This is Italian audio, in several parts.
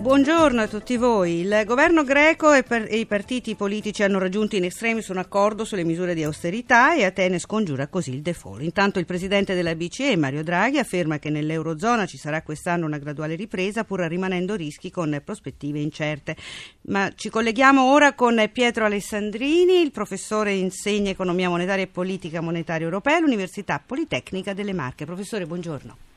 Buongiorno a tutti voi. Il governo greco e, per, e, i partiti politici hanno raggiunto in estremis un accordo sulle misure di austerità e Atene scongiura così il default. Intanto il presidente della BCE, Mario Draghi, afferma che nell'Eurozona ci sarà quest'anno una graduale ripresa pur rimanendo rischi con prospettive incerte. Ma ci colleghiamo ora con Pietro Alessandrini, il professore insegna economia monetaria e politica monetaria europea all'Università Politecnica delle Marche. Professore, buongiorno.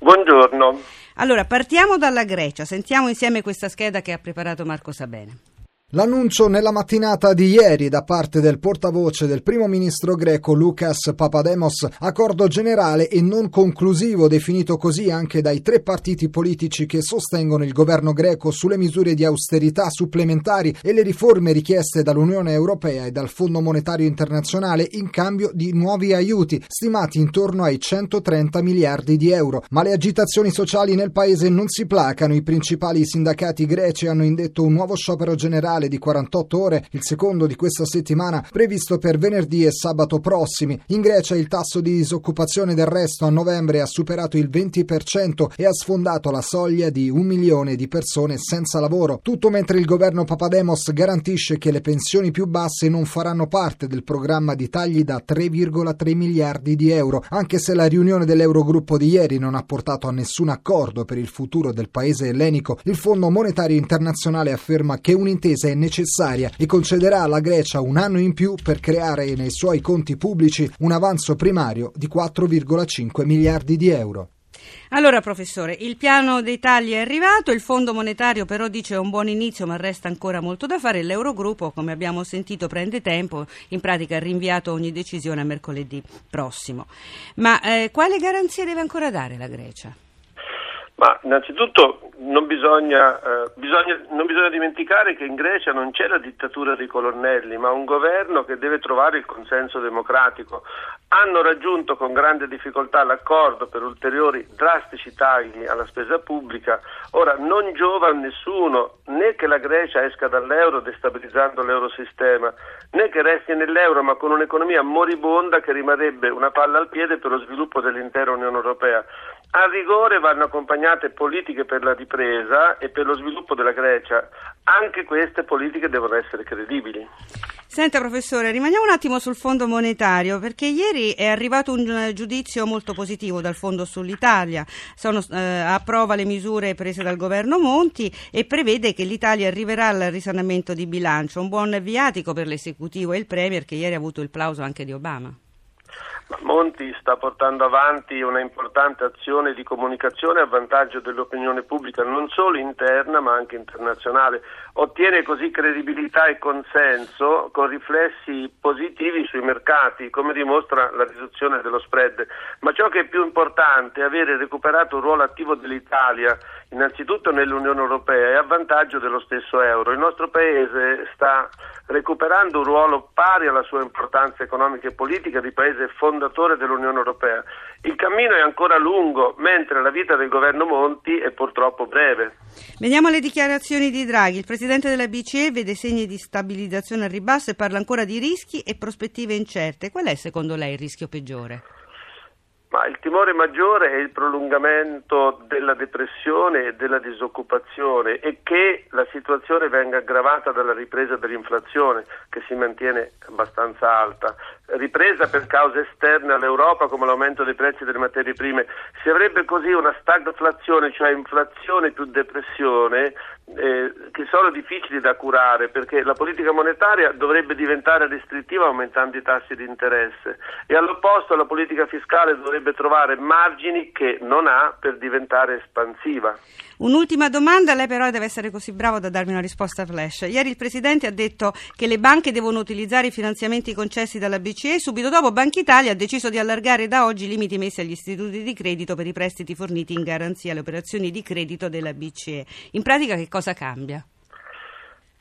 Buongiorno. Allora, partiamo dalla Grecia. Sentiamo insieme questa scheda che ha preparato Marco Sabene. L'annuncio nella mattinata di ieri da parte del portavoce del primo ministro greco Lucas Papademos, accordo generale e non conclusivo definito così anche dai tre partiti politici che sostengono il governo greco sulle misure di austerità supplementari e le riforme richieste dall'Unione Europea e dal Fondo Monetario Internazionale in cambio di nuovi aiuti, stimati intorno ai 130 miliardi di euro. Ma le agitazioni sociali nel paese non si placano, i principali sindacati greci hanno indetto un nuovo sciopero generale generale di 48 ore, il secondo di questa settimana, previsto per venerdì e sabato prossimi. In Grecia il tasso di disoccupazione del resto a novembre ha superato il 20% e ha sfondato la soglia di un milione di persone senza lavoro. Tutto mentre il governo Papademos garantisce che le pensioni più basse non faranno parte del programma di tagli da 3,3 miliardi di euro, anche se la riunione dell'Eurogruppo di ieri non ha portato a nessun accordo per il futuro del paese ellenico. Il Fondo Monetario Internazionale afferma che un'intesa è necessaria e concederà alla Grecia un anno in più per creare nei suoi conti pubblici un avanzo primario di 4,5 miliardi di euro. Allora, professore, il piano dei tagli è arrivato, il Fondo monetario però dice è un buon inizio, ma resta ancora molto da fare. L'Eurogruppo, come abbiamo sentito, prende tempo, in pratica ha rinviato ogni decisione a mercoledì prossimo. Ma eh, quale garanzie deve ancora dare la Grecia? Ma innanzitutto non bisogna, eh, bisogna, non bisogna, dimenticare che in Grecia non c'è la dittatura dei colonnelli, ma un governo che deve trovare il consenso democratico. Hanno raggiunto con grande difficoltà l'accordo per ulteriori drastici tagli alla spesa pubblica. Ora non giova a nessuno né che la Grecia esca dall'euro destabilizzando l'eurosistema, né che resti nell'euro ma con un'economia moribonda che rimarrebbe una palla al piede per lo sviluppo dell'intera Unione Europea. A rigore vanno accompagnate politiche per la ripresa e per lo sviluppo della Grecia. Anche queste politiche devono essere credibili. Senta professore, rimaniamo un attimo sul fondo monetario perché ieri è arrivato un giudizio molto positivo dal fondo sull'Italia, Sono, eh, approva le misure prese dal governo Monti e prevede che l'Italia arriverà al risanamento di bilancio, un buon viatico per l'esecutivo e il Premier che ieri ha avuto il plauso anche di Obama. Monti sta portando avanti una importante azione di comunicazione a vantaggio dell'opinione pubblica non solo interna ma anche internazionale. Ottiene così credibilità e consenso con riflessi positivi sui mercati, come dimostra la riduzione dello spread. Ma ciò che è più importante è avere recuperato un ruolo attivo dell'Italia innanzitutto nell'Unione Europea e a vantaggio dello stesso euro. Il nostro Paese sta recuperando un ruolo pari alla sua importanza economica e politica di Paese fondatore dell'Unione Europea. Il cammino è ancora lungo, mentre la vita del governo Monti è purtroppo breve. Veniamo alle dichiarazioni di Draghi. Il presidente della BCE vede segni di stabilizzazione al ribasso e parla ancora di rischi e prospettive incerte. Qual è secondo lei il rischio peggiore? Ma il timore maggiore è il prolungamento della depressione e della disoccupazione e che la situazione venga aggravata dalla ripresa dell'inflazione che si mantiene abbastanza alta. Ripresa per cause esterne all'Europa come l'aumento dei prezzi delle materie prime. Si avrebbe così una stagflazione, cioè inflazione più depressione, eh, che sono difficili da curare perché la politica monetaria dovrebbe diventare restrittiva aumentando i tassi di interesse e all'opposto la politica fiscale dovrebbe trovare margini che non ha per diventare espansiva. Un'ultima domanda, lei però deve essere così bravo da darmi una risposta flash. Ieri il Presidente ha detto che le banche devono utilizzare i finanziamenti concessi dalla BCE, subito dopo Banca Italia ha deciso di allargare da oggi i limiti messi agli istituti di credito per i prestiti forniti in garanzia alle operazioni di credito della BCE. In pratica che cosa cambia?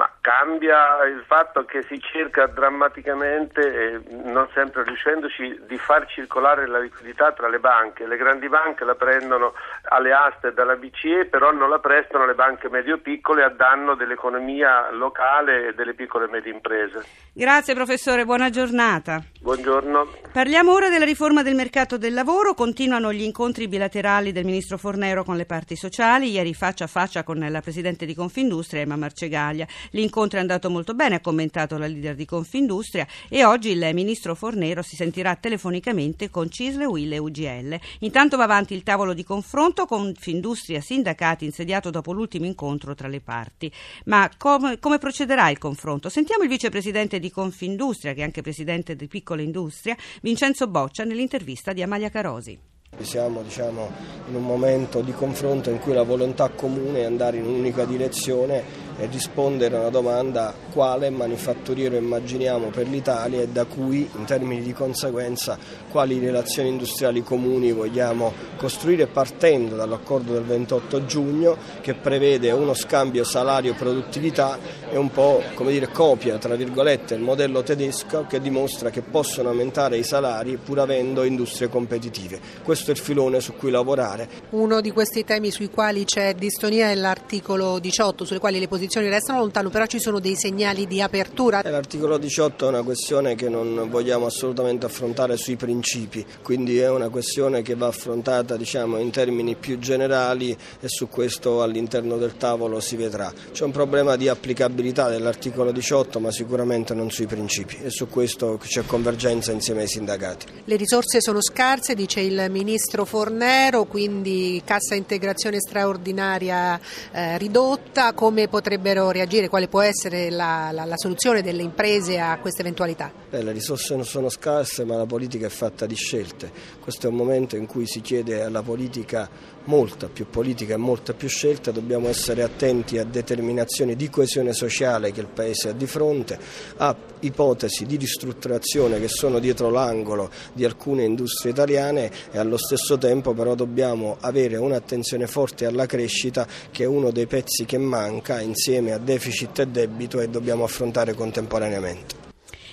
Ma cambia il fatto che si cerca drammaticamente, e non sempre riuscendoci, di far circolare la liquidità tra le banche. Le grandi banche la prendono alle aste dalla BCE, però non la prestano alle banche medio-piccole a danno dell'economia locale e delle piccole e medie imprese. Grazie professore, buona giornata. Buongiorno. Parliamo ora della riforma del mercato del lavoro. Continuano gli incontri bilaterali del ministro Fornero con le parti sociali, ieri faccia a faccia con la presidente di Confindustria, Emma Marcegaglia. L'incontro è andato molto bene, ha commentato la leader di Confindustria e oggi il ministro Fornero si sentirà telefonicamente con Cisle, Will e UGL. Intanto va avanti il tavolo di confronto con Confindustria Sindacati insediato dopo l'ultimo incontro tra le parti. Ma come, come procederà il confronto? Sentiamo il vicepresidente di Confindustria, che è anche presidente di Piccola Industria, Vincenzo Boccia, nell'intervista di Amalia Carosi. Siamo diciamo, in un momento di confronto in cui la volontà comune è andare in un'unica direzione e rispondere a una domanda quale manifatturiero immaginiamo per l'Italia e da cui in termini di conseguenza quali relazioni industriali comuni vogliamo costruire partendo dall'accordo del 28 giugno che prevede uno scambio salario-produttività e un po' come dire copia tra virgolette il modello tedesco che dimostra che possono aumentare i salari pur avendo industrie competitive. Questo è il filone su cui lavorare. Uno di questi temi sui quali c'è distonia è l'articolo 18 sulle quali le posizioni posizioni restano lontano, però ci sono dei segnali di apertura. Eh, l'articolo 18 è una questione che non vogliamo assolutamente affrontare sui principi, quindi è una questione che va affrontata diciamo, in termini più generali e su questo all'interno del tavolo si vedrà. C'è un problema di applicabilità dell'articolo 18 ma sicuramente non sui principi e su questo c'è convergenza insieme ai sindacati. Le risorse sono scarse, dice il ministro Fornero, quindi cassa integrazione straordinaria eh, ridotta, come potrebbe potrebbero reagire, quale può essere la, la, la soluzione delle imprese a queste eventualità? Beh, le risorse non sono scarse ma la politica è fatta di scelte. Questo è un momento in cui si chiede alla politica molta più politica e molta più scelta, dobbiamo essere attenti a determinazioni di coesione sociale che il Paese ha di fronte, a ipotesi di ristrutturazione che sono dietro l'angolo di alcune industrie italiane e allo stesso tempo però dobbiamo avere un'attenzione forte alla crescita che è uno dei pezzi che manca insieme a deficit e debito e dobbiamo affrontare contemporaneamente.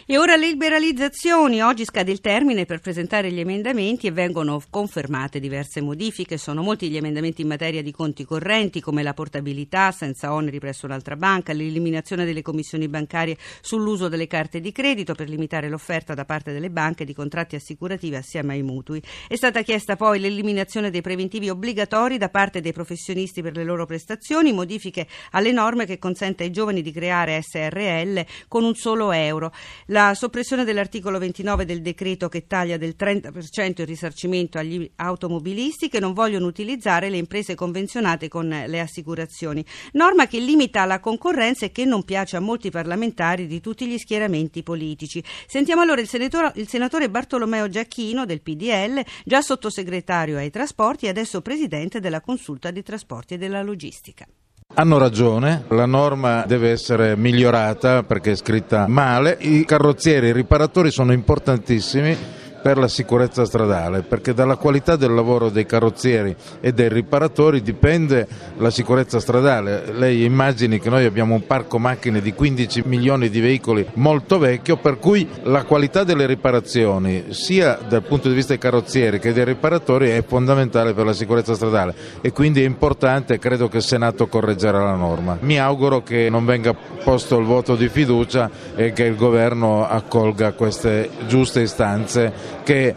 E ora le liberalizzazioni. Oggi scade il termine per presentare gli emendamenti e vengono confermate diverse modifiche. Sono molti gli emendamenti in materia di conti correnti, come la portabilità senza oneri presso un'altra banca, l'eliminazione delle commissioni bancarie sull'uso delle carte di credito per limitare l'offerta da parte delle banche di contratti assicurativi assieme ai mutui. È stata chiesta poi l'eliminazione dei preventivi obbligatori da parte dei professionisti per le loro prestazioni, modifiche alle norme che consente ai giovani di creare SRL con un solo euro. La la soppressione dell'articolo 29 del decreto che taglia del 30% il risarcimento agli automobilisti che non vogliono utilizzare le imprese convenzionate con le assicurazioni, norma che limita la concorrenza e che non piace a molti parlamentari di tutti gli schieramenti politici. Sentiamo allora il senatore, il senatore Bartolomeo Giacchino del PDL, già sottosegretario ai trasporti e adesso presidente della consulta di trasporti e della logistica. Hanno ragione, la norma deve essere migliorata perché è scritta male, i carrozzieri i riparatori sono importantissimi per la sicurezza stradale, perché dalla qualità del lavoro dei carrozzieri e dei riparatori dipende la sicurezza stradale. Lei immagini che noi abbiamo un parco macchine di 15 milioni di veicoli molto vecchio, per cui la qualità delle riparazioni, sia dal punto di vista dei carrozzieri che dei riparatori, è fondamentale per la sicurezza stradale e quindi è importante, credo che il Senato correggerà la norma. Mi auguro che non venga posto il voto di fiducia e che il governo accolga queste giuste istanze che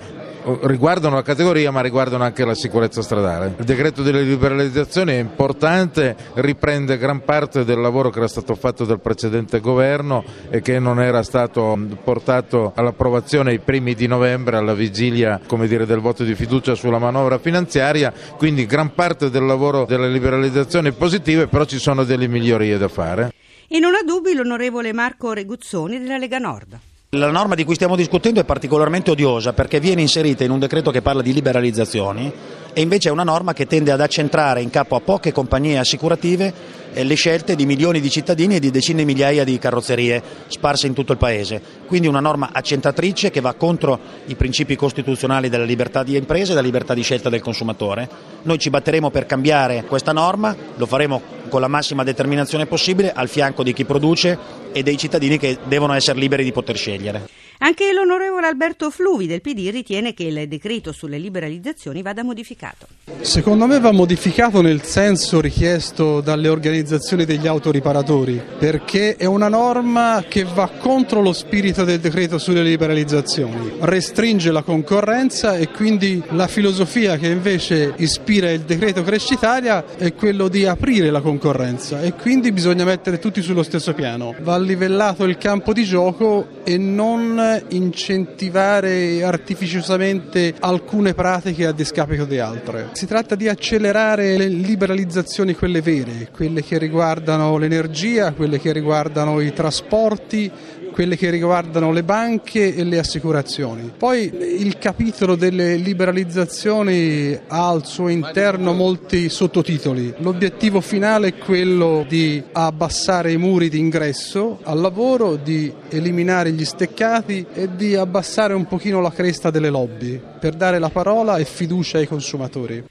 riguardano la categoria ma riguardano anche la sicurezza stradale. Il decreto delle liberalizzazioni è importante, riprende gran parte del lavoro che era stato fatto dal precedente governo e che non era stato portato all'approvazione ai primi di novembre alla vigilia dire, del voto di fiducia sulla manovra finanziaria, quindi gran parte del lavoro delle liberalizzazioni è positiva, però ci sono delle migliorie da fare. E non ha dubbi l'onorevole Marco Reguzzoni della Lega Nord. La norma di cui stiamo discutendo è particolarmente odiosa perché viene inserita in un decreto che parla di liberalizzazioni e invece è una norma che tende ad accentrare in capo a poche compagnie assicurative eh, le scelte di milioni di cittadini e di decine di migliaia di carrozzerie sparse in tutto il paese. Quindi una norma accentratrice che va contro i principi costituzionali della libertà di impresa e della libertà di scelta del consumatore. Noi ci batteremo per cambiare questa norma, lo faremo con la massima determinazione possibile al fianco di chi produce e dei cittadini che devono essere liberi di poter scegliere. Anche l'onorevole Alberto Fluvi del PD ritiene che il decreto sulle liberalizzazioni vada modificato. Secondo me va modificato nel senso richiesto dalle organizzazioni degli autoriparatori, perché è una norma che va contro lo spirito del decreto sulle liberalizzazioni, restringe la concorrenza e quindi la filosofia che invece ispira il decreto Cresci Italia è quello di aprire la concorrenza e quindi bisogna mettere tutti sullo stesso piano. Va livellato il campo di gioco e non incentivare artificiosamente alcune pratiche a discapito di altre. Si tratta di accelerare le liberalizzazioni quelle vere, quelle che riguardano l'energia, quelle che riguardano i trasporti, quelle che riguardano le banche e le assicurazioni. Poi il capitolo delle liberalizzazioni ha al suo interno molti sottotitoli. L'obiettivo finale è quello di abbassare i muri di ingresso al lavoro, di eliminare gli steccati e di abbassare un pochino la cresta delle lobby per dare la parola e fiducia ai consumatori.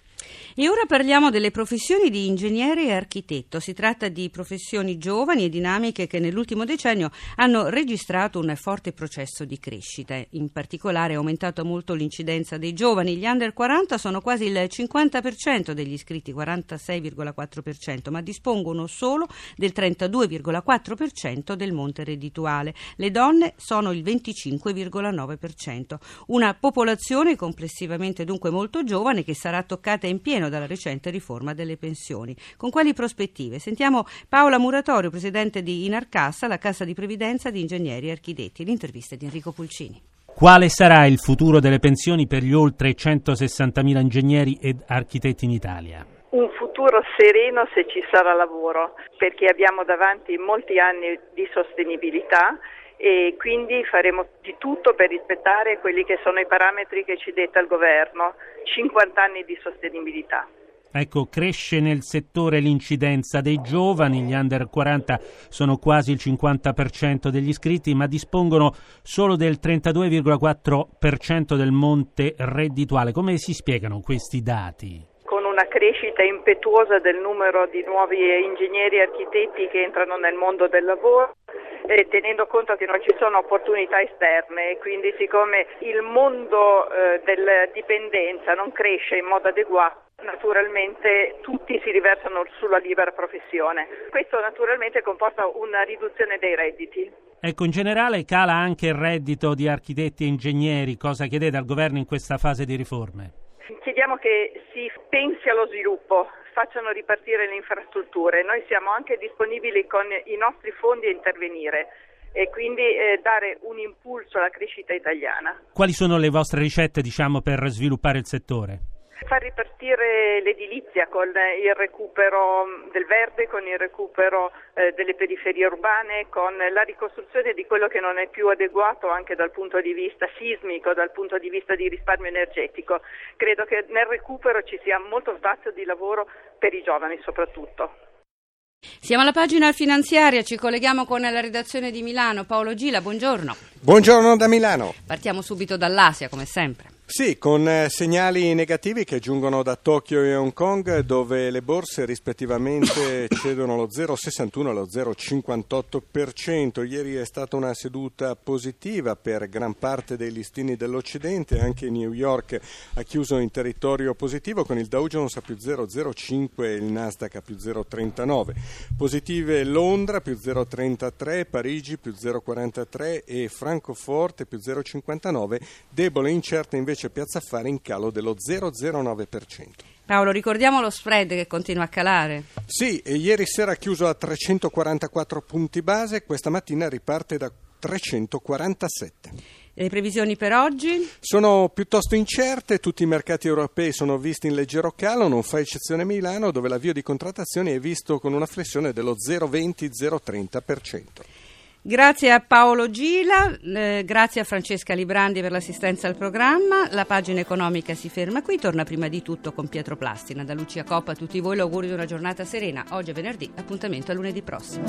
E ora parliamo delle professioni di ingegnere e architetto. Si tratta di professioni giovani e dinamiche che nell'ultimo decennio hanno registrato un forte processo di crescita. In particolare è aumentato molto l'incidenza dei giovani. Gli under 40 sono quasi il 50% degli iscritti, 46,4%, ma dispongono solo del 32,4% del monte reddituale. Le donne sono il 25,9%. Una popolazione complessivamente dunque molto giovane che sarà toccata in pieno dalla recente riforma delle pensioni. Con quali prospettive? Sentiamo Paola Muratorio, presidente di Inarcassa, la Cassa di Previdenza di Ingegneri e Architetti. L'intervista di Enrico Pulcini. Quale sarà il futuro delle pensioni per gli oltre 160.000 ingegneri ed architetti in Italia? Un futuro sereno se ci sarà lavoro, perché abbiamo davanti molti anni di sostenibilità e quindi faremo di tutto per rispettare quelli che sono i parametri che ci detta il governo, 50 anni di sostenibilità. Ecco, cresce nel settore l'incidenza dei giovani, gli under 40 sono quasi il 50% degli iscritti, ma dispongono solo del 32,4% del monte reddituale. Come si spiegano questi dati? Una crescita impetuosa del numero di nuovi ingegneri e architetti che entrano nel mondo del lavoro, eh, tenendo conto che non ci sono opportunità esterne e quindi siccome il mondo eh, della dipendenza non cresce in modo adeguato, naturalmente tutti si riversano sulla libera professione. Questo naturalmente comporta una riduzione dei redditi. Ecco, in generale cala anche il reddito di architetti e ingegneri. Cosa chiedete al governo in questa fase di riforme? Chiediamo che si pensi allo sviluppo, facciano ripartire le infrastrutture. Noi siamo anche disponibili con i nostri fondi a intervenire e quindi eh, dare un impulso alla crescita italiana. Quali sono le vostre ricette diciamo, per sviluppare il settore? Far ripartire l'edilizia con il recupero del verde, con il recupero eh, delle periferie urbane, con la ricostruzione di quello che non è più adeguato anche dal punto di vista sismico, dal punto di vista di risparmio energetico. Credo che nel recupero ci sia molto spazio di lavoro per i giovani soprattutto. Siamo alla pagina finanziaria, ci colleghiamo con la redazione di Milano. Paolo Gila, buongiorno. Buongiorno da Milano. Partiamo subito dall'Asia, come sempre. Sì, con eh, segnali negativi che giungono da Tokyo e Hong Kong, dove le borse rispettivamente cedono lo 0,61 e lo 0,58%. Ieri è stata una seduta positiva per gran parte dei listini dell'Occidente, anche New York ha chiuso in territorio positivo con il Dow Jones a più 0,05 e il Nasdaq a più 0,39. Positive Londra più 0,33, Parigi più 0,43 e Francoforte più 0,59, debole e incerta invece invece Piazza Affari in calo dello 0,09%. Paolo, ricordiamo lo spread che continua a calare. Sì, ieri sera ha chiuso a 344 punti base, questa mattina riparte da 347. Le previsioni per oggi? Sono piuttosto incerte, tutti i mercati europei sono visti in leggero calo, non fa eccezione Milano dove l'avvio di contrattazioni è visto con una flessione dello 0,20-0,30%. Grazie a Paolo Gila, eh, grazie a Francesca Librandi per l'assistenza al programma. La pagina economica si ferma qui, torna prima di tutto con Pietro Plastina. Da Lucia Coppa a tutti voi l'augurio di una giornata serena. Oggi è venerdì, appuntamento a lunedì prossimo.